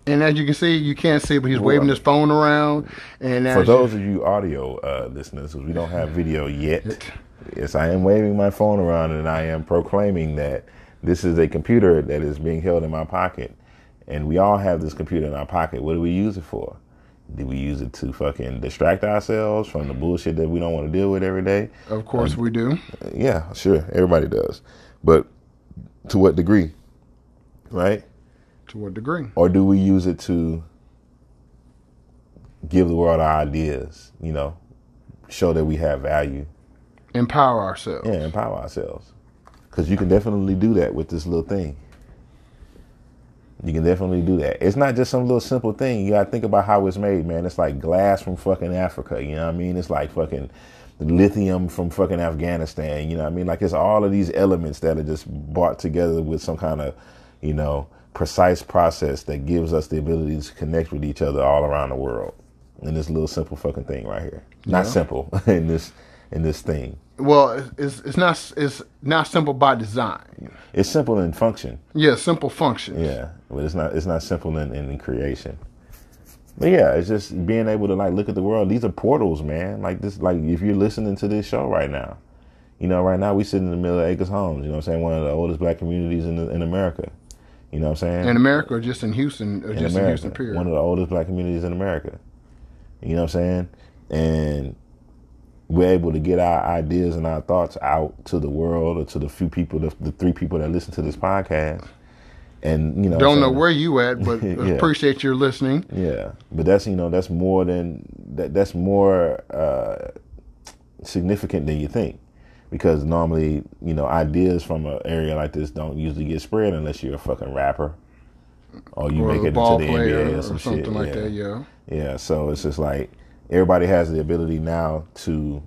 And as you can see, you can't see, but he's waving his phone around. And For those you, of you audio uh, listeners, we don't have video yet, yes, I am waving my phone around and I am proclaiming that this is a computer that is being held in my pocket. And we all have this computer in our pocket. What do we use it for? Do we use it to fucking distract ourselves from the bullshit that we don't want to deal with every day? of course, we do. Yeah, sure. Everybody does. But to what degree? Right? To what degree? Or do we use it to give the world our ideas, you know, show that we have value? Empower ourselves. Yeah, empower ourselves. Because you can definitely do that with this little thing. You can definitely do that. It's not just some little simple thing. You gotta think about how it's made, man. It's like glass from fucking Africa. You know what I mean? It's like fucking lithium from fucking Afghanistan. You know what I mean? Like it's all of these elements that are just brought together with some kind of, you know, precise process that gives us the ability to connect with each other all around the world. In this little simple fucking thing right here. Not Yeah. simple in this in this thing. Well, it's- it's not it's not simple by design. It's simple in function. Yeah, simple function Yeah, but it's not it's not simple in, in, creation. But yeah, it's just being able to like look at the world. These are portals, man. Like this, like if you're listening to this show right now, you know, right now we sit in the middle of Acres Homes. You know, what I'm saying one of the oldest black communities in the, in America. You know, what I'm saying In America, or just in Houston, or in just in Houston, period. one of the oldest black communities in America. You know what I'm saying? And we're able to get our ideas and our thoughts out to the world or to the few people, the, the three people that listen to this podcast. And you know, Don't know where you at, but Yeah. appreciate your listening. Yeah, but that's you know that's more than that. That's more uh, significant than you think, because normally you know ideas from an area like this don't usually get spread unless you're a fucking rapper or you or make it into the NBA or or some something shit. like yeah. that. Yeah. Yeah, so it's just like everybody has the ability now to,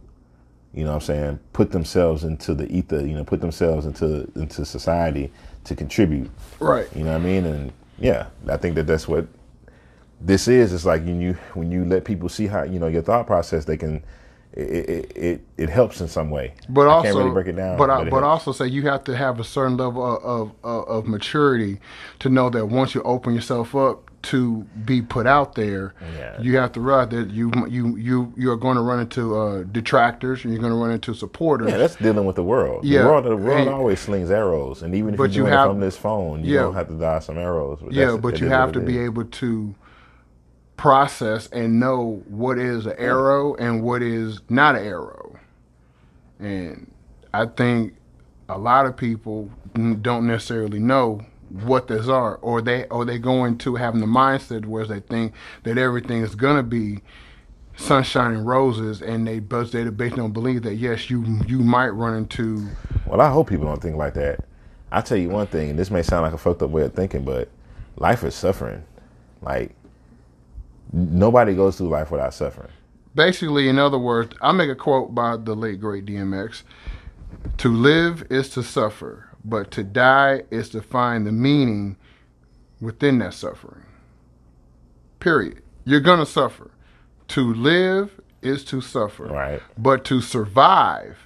you know what I'm saying, put themselves into the ether, you know, put themselves into into society to contribute. Right. You know what I mean? And yeah, I think that that's what this is. It's like when you when you let people see how you know your thought process, they can it it it, it helps in some way. But I also, can't really break it down. But I, it but also say you have to have a certain level of of of maturity to know that once you open yourself up to be put out there, Yeah. you have to realize that you you you you are going to run into uh, detractors and you're going to run into supporters. yeah, that's dealing with the world. Yeah. The world, the world And- always slings arrows, and even if But you're you doing have- it from this phone, you Yeah. don't have to dodge some arrows. But yeah, but you have to be able to process and know what is an arrow and what is not an arrow. And I think a lot of people don't necessarily know what those are, or they or they go into having the mindset where they think that everything is gonna be sunshine and roses, and they but they basically don't believe that yes, you you might run into Well, I hope people don't think like that. I tell you one thing, and this may sound like a fucked up way of thinking, but life is suffering. Like nobody goes through life without suffering. basically, in other words, I make a quote by the late great DMX: "To live is to suffer, but to die is to find the meaning within that suffering." Period. You're gonna suffer. To live is to suffer, Right. but to survive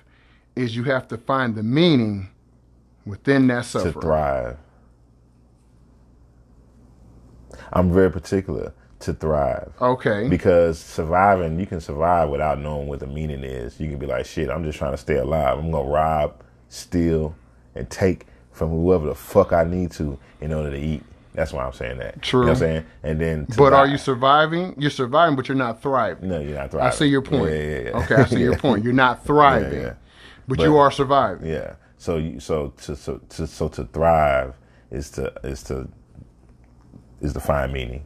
is you have to find the meaning within that suffering. To thrive. I'm very particular to thrive. Okay. Because surviving, you can survive without knowing what the meaning is. You can be like, shit, I'm just trying to stay alive. I'm going to rob, steal, and take from whoever the fuck I need to in order to eat. That's why I'm saying that. True. You know what I'm saying? And then. but are you surviving? You're surviving, but you're not thriving. No, you're not thriving. I see your point. Yeah, yeah, yeah. Okay, I see your point. You're not thriving, but, But- you are surviving. Yeah. So you so to so to so to thrive is to is to is to find meaning,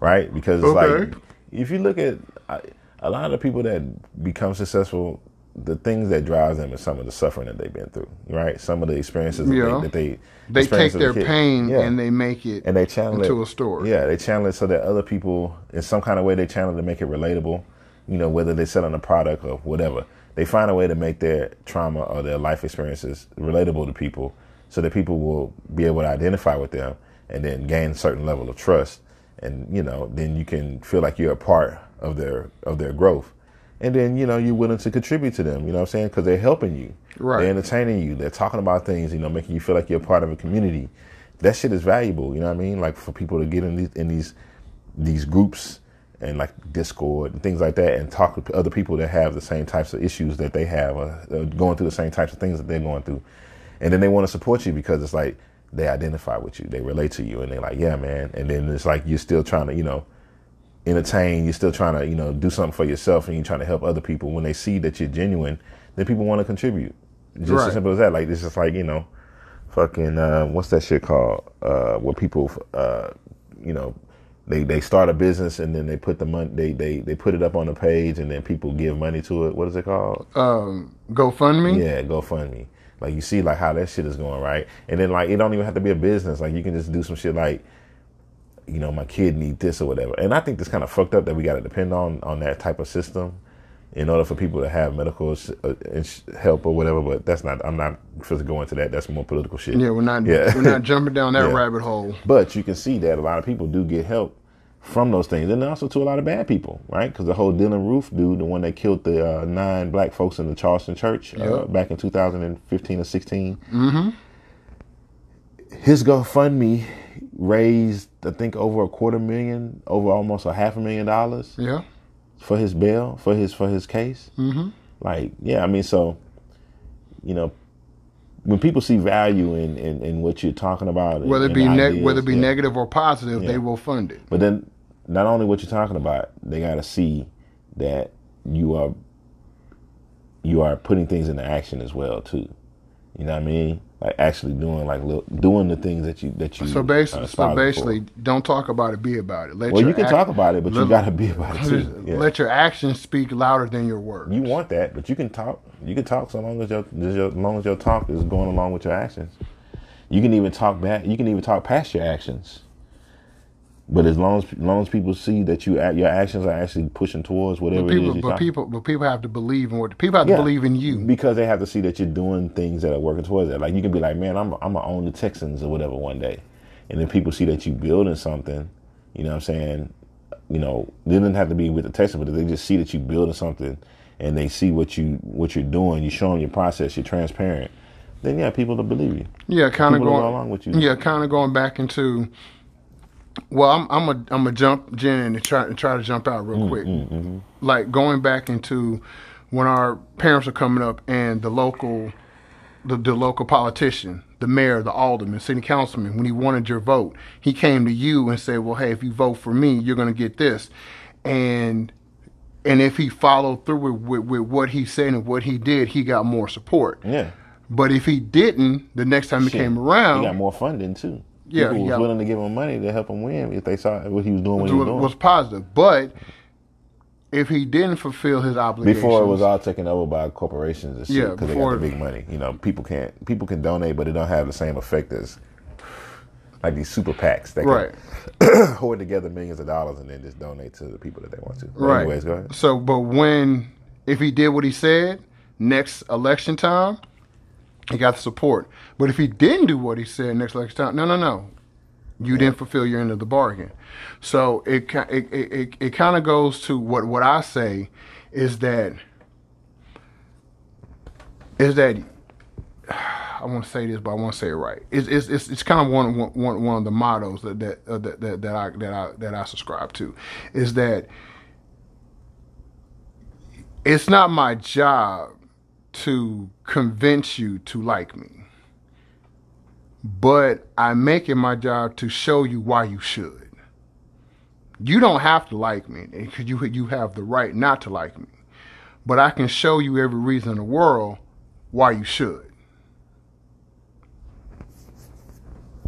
right? Because it's Okay. like if you look at I- a lot of the people that become successful, the things that drives them is some of the suffering that they've been through, right? Some of the experiences that Yeah. they, that they They experience take their pain Yeah. and they make it and they channel into it a story. Yeah, they channel it so that other people, in some kind of way, they channel it to make it relatable. You know, whether they're selling a product or whatever, they find a way to make their trauma or their life experiences relatable to people, so that people will be able to identify with them and then gain a certain level of trust. And you know, then you can feel like you're a part of their of their growth. And then you know you're willing to contribute to them. You know what I'm saying? Because they're helping you. Right. They're entertaining you. They're talking about things. You know, making you feel like you're part of a community that shit is valuable. You know what I mean? Like for people to get in these in these these groups and like Discord and things like that, and talk with other people that have the same types of issues that they have, uh, uh, going through the same types of things that they're going through, and then they want to support you because it's like they identify with you, they relate to you, and they're like, yeah, man. And then it's like you're still trying to, you know, entertain. You're still trying to, you know, do something for yourself, and you're trying to help other people. When they see that you're genuine, then people want to contribute. Just Right. as simple as that. Like it's just like you know, fucking uh, what's that shit called? Uh, where people, uh, you know, they they start a business and then they put the money they they they put it up on the page and then people give money to it. What is it called? Um, GoFundMe. Yeah, GoFundMe. Like you see like how that shit is going, right? And then like it don't even have to be a business. Like you can just do some shit like, you know, my kid need this or whatever. And I think it's kind of fucked up that we got to depend on on that type of system in order for people to have medical uh, help or whatever. But that's not. I'm not supposed to go into that. That's more political shit. Yeah, we're not Yeah. we're not jumping down that Yeah. rabbit hole. But you can see that a lot of people do get help from those things, and also to a lot of bad people, right? Because the whole Dylann Roof dude, the one that killed the uh, nine black folks in the Charleston church uh, back in 2015 or 16, Mm-hmm. his GoFundMe raised, I think, over a quarter million, over almost a half a million dollars Yeah. for his bail, for his for his case. Mm-hmm. Like, yeah, I mean, so you know, when people see value in in, in what you're talking about, Whether it be ideas, whether it be yeah. negative or positive, Yeah. they will fund it. But then, not only what you're talking about, they got to see that you are you are putting things into action as well too. You know what I mean? Like actually doing like little, doing the things that you that you. So uh, basically, so aspire for. basically, don't talk about it, be about it. Let well, you can act- talk about it, but you got to be about it too. Yeah. Let your actions speak louder than your words. You want that, but you can talk. You can talk so long as your, as your- as long as your talk is going along with your actions. You can even talk back. You can even talk past your actions. But as long as, as long as people see that you your actions are actually pushing towards whatever but it is people, you're but talking- people, but people have to believe in what people have to Yeah. believe in you. because they have to see that you're doing things that are working towards it. Like you can be like, man, I'm I'm gonna own the Texans or whatever one day, and then people see that you're building something. You know what I'm saying? You know, they didn't have to be with the Texans, but they just see that you're building something, and they see what you what you're doing. You show them your process. You're transparent. Then yeah, people will believe you. Yeah, kind of going go along with you. Yeah, kind of going back into. Well, I'm I'm a I'm a jump Jen and try and try to jump out Mm, real quick. mm-hmm. Like going back into when our parents are coming up and the local, the, the local politician, the mayor, the alderman, city councilman, when he wanted your vote, he came to you and said, "Well, hey, if you vote for me, you're going to get this," and and if he followed through with, with, with what he said and what he did, he got more support. Yeah, But if he didn't, the next time he came around, he got more funding too. Yeah, people he was got- willing to give him money to help him win if they saw what he was doing. What he was doing. was positive. But if he didn't fulfill his obligations, Before it was all taken over by corporations and shit Yeah, because they before- got the big money. You know, people can't people can donate, but it don't have the same effect as like these super PACs that right, can hoard together millions of dollars and then just donate to the people that they want to. But right. Anyways, go ahead. So, but when if he did what he said, next election time, he got the support. But if he didn't do what he said next election time, no, no, no, you didn't fulfill your end of the bargain. So it it it, it, it kind of goes to what what I say is that is that I want to say this, but I want to say it right. It's it's it's, it's kind of one, one one one of the mottos that that, uh, that that that I that I that I subscribe to, is that it's not my job to convince you to like me, but I make it my job to show you why you should. You don't have to like me because you you have the right not to like me, but I can show you every reason in the world why you should.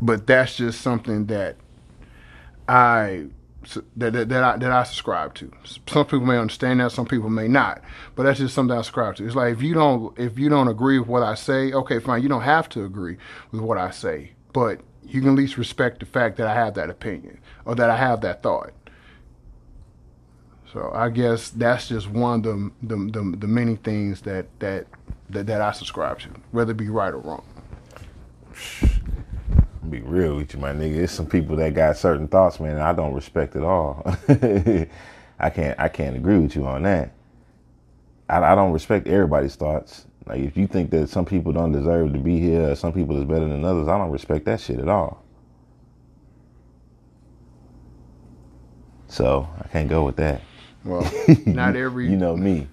But that's just something that I that, that, that I that I subscribe to. Some people may understand that, some people may not. But that's just something I subscribe to. It's like if you don't if you don't agree with what I say, okay, fine. You don't have to agree with what I say, but you can at least respect the fact that I have that opinion or that I have that thought. So I guess that's just one of the the, the, the many things that, that that that I subscribe to, whether it be right or wrong. Be real with you, my nigga. It's some people that got certain thoughts, man. I don't respect at all. I can't. I can't agree with you on that. I, I don't respect everybody's thoughts. Like if you think that some people don't deserve to be here, or some people is better than others, I don't respect that shit at all. So I can't go with that. Well, not every You know me.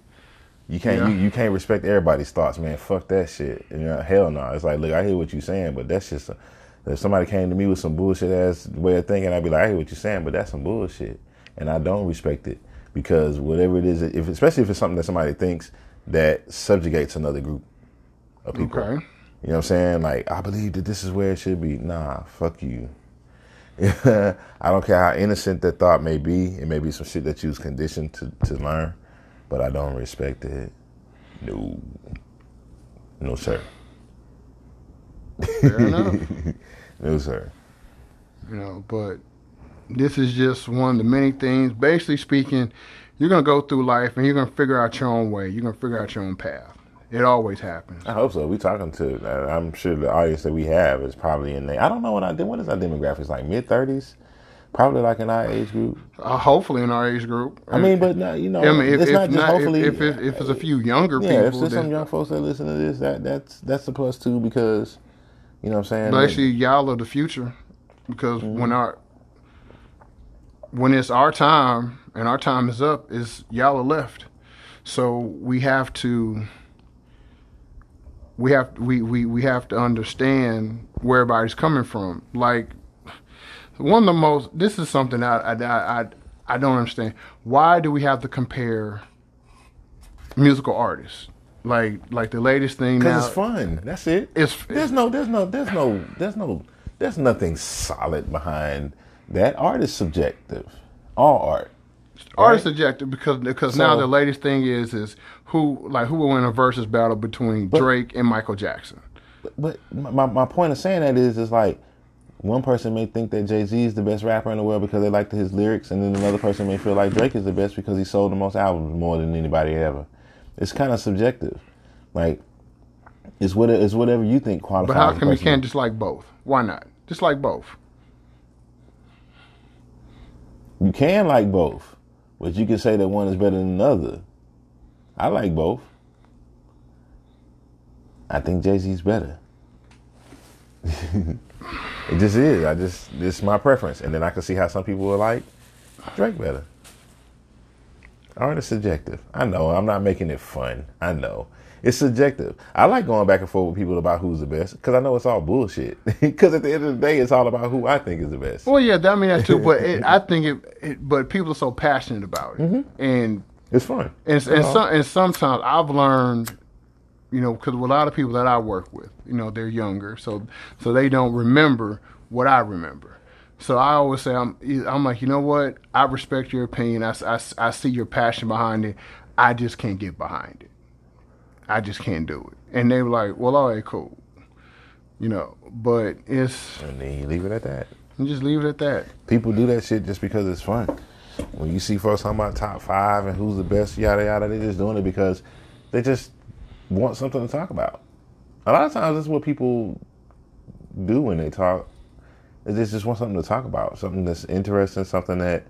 You can't Yeah. you, you can't respect everybody's thoughts, man. Fuck that shit. You know, hell no. It's like, look, I hear what you're saying, but that's just a, if somebody came to me with some bullshit ass way of thinking, I'd be like, I hear what you're saying, but that's some bullshit, and I don't respect it because whatever it is, if especially if it's something that somebody thinks that subjugates another group of people. Okay. You know what I'm saying? Like, I believe that this is where it should be. Nah, fuck you. I don't care how innocent that thought may be. It may be some shit that you was conditioned to, to learn, but I don't respect it. No. No, sir. Fair enough. No, sir. you know but this is just one of the many things basically speaking you're going to go through life and you're going to figure out your own way you're going to figure out your own path it always happens I hope so. We talking to. uh, I'm sure the audience that we have is probably in there. I don't know what I did. What is our demographics like? Mid thirties, Probably like in our age group. Uh, hopefully in our age group. I mean, but not, you know, I mean, if, it's if not just not, hopefully. if, if, if it's a few younger people. yeah, if people, there's some young folks that listen to this, that that's that's the plus too because, you know, what I'm saying. but actually y'all are the future because Mm-hmm. when our when it's our time and our time is up, is y'all are left. So we have to we have we, we, we have to understand where everybody's coming from. Like one of the most this is something I I I, I, I don't understand. Why do we have to compare musical artists? Like like the latest thing now Because it's fun. That's it. It's- there's no there's no there's no there's no there's nothing solid behind that. Art is subjective. All art. Art Right. is subjective because because now the latest thing is is who like who will win a versus battle between Drake and Michael Jackson. But my my point of saying that is is like one person may think that Jay Z is the best rapper in the world because they like his lyrics, and then another person may feel like Drake is the best because he sold the most albums more than anybody ever. It's kind of subjective. Like it's what it's whatever you think qualifies. But how come you can't just like both? Why not? Just like both. You can like both, but you can say that one is better than another. I like both. I think Jay Z's better. it just is. I just this is my preference, and then I can see how some people will like Drake better. Art is subjective. I know. I'm not making it fun. I know. It's subjective. I like going back and forth with people about who's the best because I know it's all bullshit. Because at the end of the day, it's all about who I think is the best. Well, yeah, I mean that too. But it, I think it, it. But people are so passionate about it, Mm-hmm. and It's fun. and and, some, and sometimes I've learned, you know, because a lot of people that I work with, you know, they're younger, so so they don't remember what I remember. So I always say I'm I'm like you know what I respect your opinion. I, I, I see your passion behind it. I just can't get behind it. I just can't do it. And they were like, well, all right, cool. You know, but it's And then you leave it at that. you just leave it at that. People do that shit just because it's fun. When you see folks talking about top five and who's the best, yada yada, they're just doing it because they just want something to talk about. A lot of times, that's what people do when they talk. They just want something to talk about, something that's interesting, something that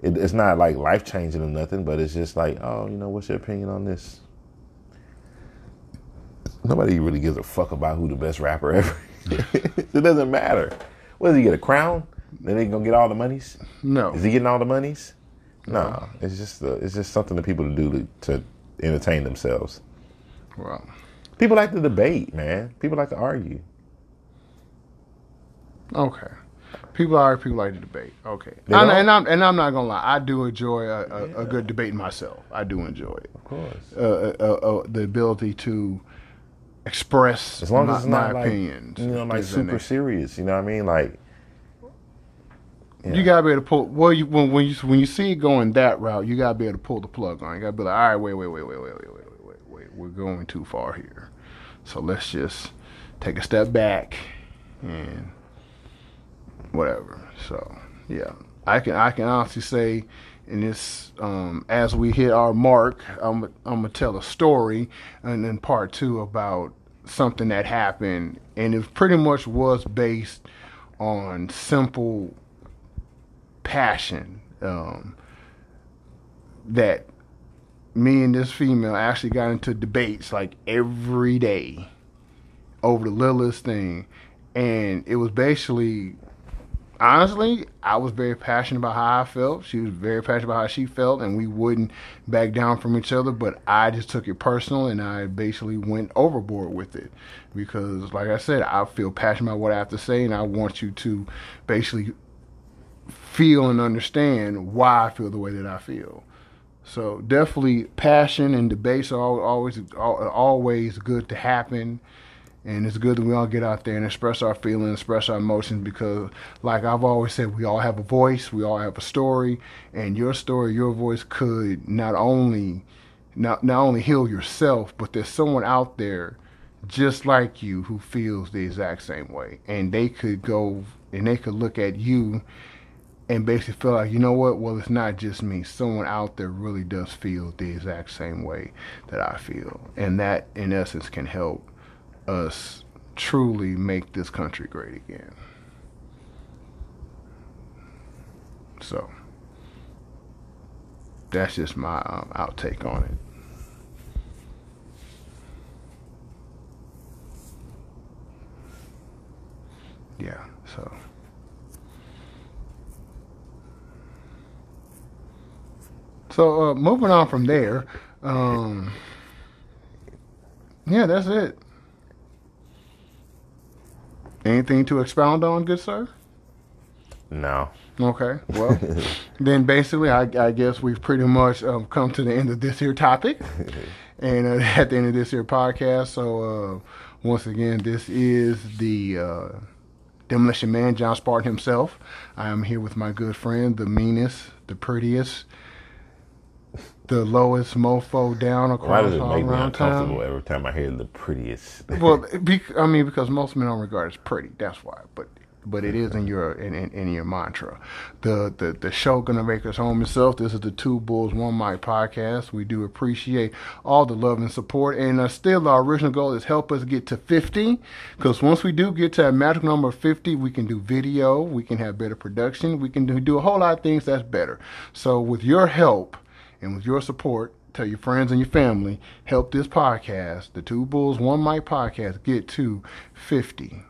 it, it's not like life changing or nothing, but it's just like, oh, you know, what's your opinion on this? Nobody really gives a fuck about who the best rapper ever. is. it doesn't matter. What does he get a crown? Then they gonna get all the monies? No. Is he getting all the monies? No, it's just uh it's just something that people do to, to entertain themselves. Well, People like to debate, man. People like to argue. Okay. People are people like to debate. Okay, They and, and I'm and I'm not gonna lie. I do enjoy a, a, a good debate myself. I do enjoy it. Of course. Uh, uh, uh, the ability to express As long my, as it's not my like opinions. you know, like super serious. You know what I mean? Like yeah. You gotta be able to pull. Well, you, when when you when you see it going that route, you gotta be able to pull the plug on. You gotta be like, all right, wait, wait, wait, wait, wait, wait, wait, wait, wait. We're going too far here. So let's just take a step back and whatever. So yeah, I can I can honestly say in this um, as we hit our mark, I'm I'm gonna tell a story and then part two about something that happened, and it pretty much was based on simple passion um, that me and this female actually got into debates like every day over the littlest thing. And it was basically honestly i was very passionate about how i felt she was very passionate about how she felt and we wouldn't back down from each other but i just took it personal and i basically went overboard with it because like i said i feel passionate about what i have to say and i want you to basically feel and understand why I feel the way that I feel. So definitely passion and debates are always always good to happen. And it's good that we all get out there and express our feelings, express our emotions because, like I've always said, we all have a voice, we all have a story, and your story, your voice could not only not not only heal yourself, but there's someone out there just like you who feels the exact same way, and they could go and they could look at you and basically feel like, you know what? Well, it's not just me. Someone out there really does feel the exact same way that I feel, and that, in essence, can help us truly make this country great again. So that's just my um, outtake on it. Yeah, so. So uh, moving on from there, um, yeah, that's it. Anything to expound on, good sir? No. Okay. Well, then basically, I, I, guess we've pretty much um, come to the end of this here topic, and uh, at the end of this here podcast. So uh, once again, this is the uh, demolition man, John Spartan himself. I am here with my good friend, the meanest, the prettiest, the lowest mofo down across Why does it make me around uncomfortable town. every time I hear the prettiest? well, be, I mean, because most men don't regard as pretty. That's why. But but it is in your in, in, in your mantra. The the the show gonna make us home itself. This is the Two Bulls One Mic podcast. We do appreciate all the love and support, and uh, still our original goal is help us get to 50. Because once we do get to that magic number of 50, we can do video, we can have better production, we can do, do a whole lot of things that's better. So with your help and with your support. Tell your friends and your family, help this podcast, the Two Bulls One Mic podcast, get to 50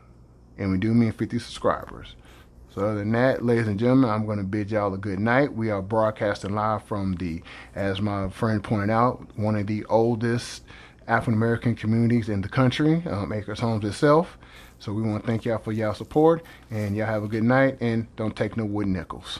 and we do mean 50 subscribers. So other than that, ladies and gentlemen, I'm going to bid y'all a good night. We are broadcasting live from the, as my friend pointed out, one of the oldest African American communities in the country, um, Acres Homes itself. So we want to thank y'all for y'all support, and y'all have a good night, and don't take no wooden nickels.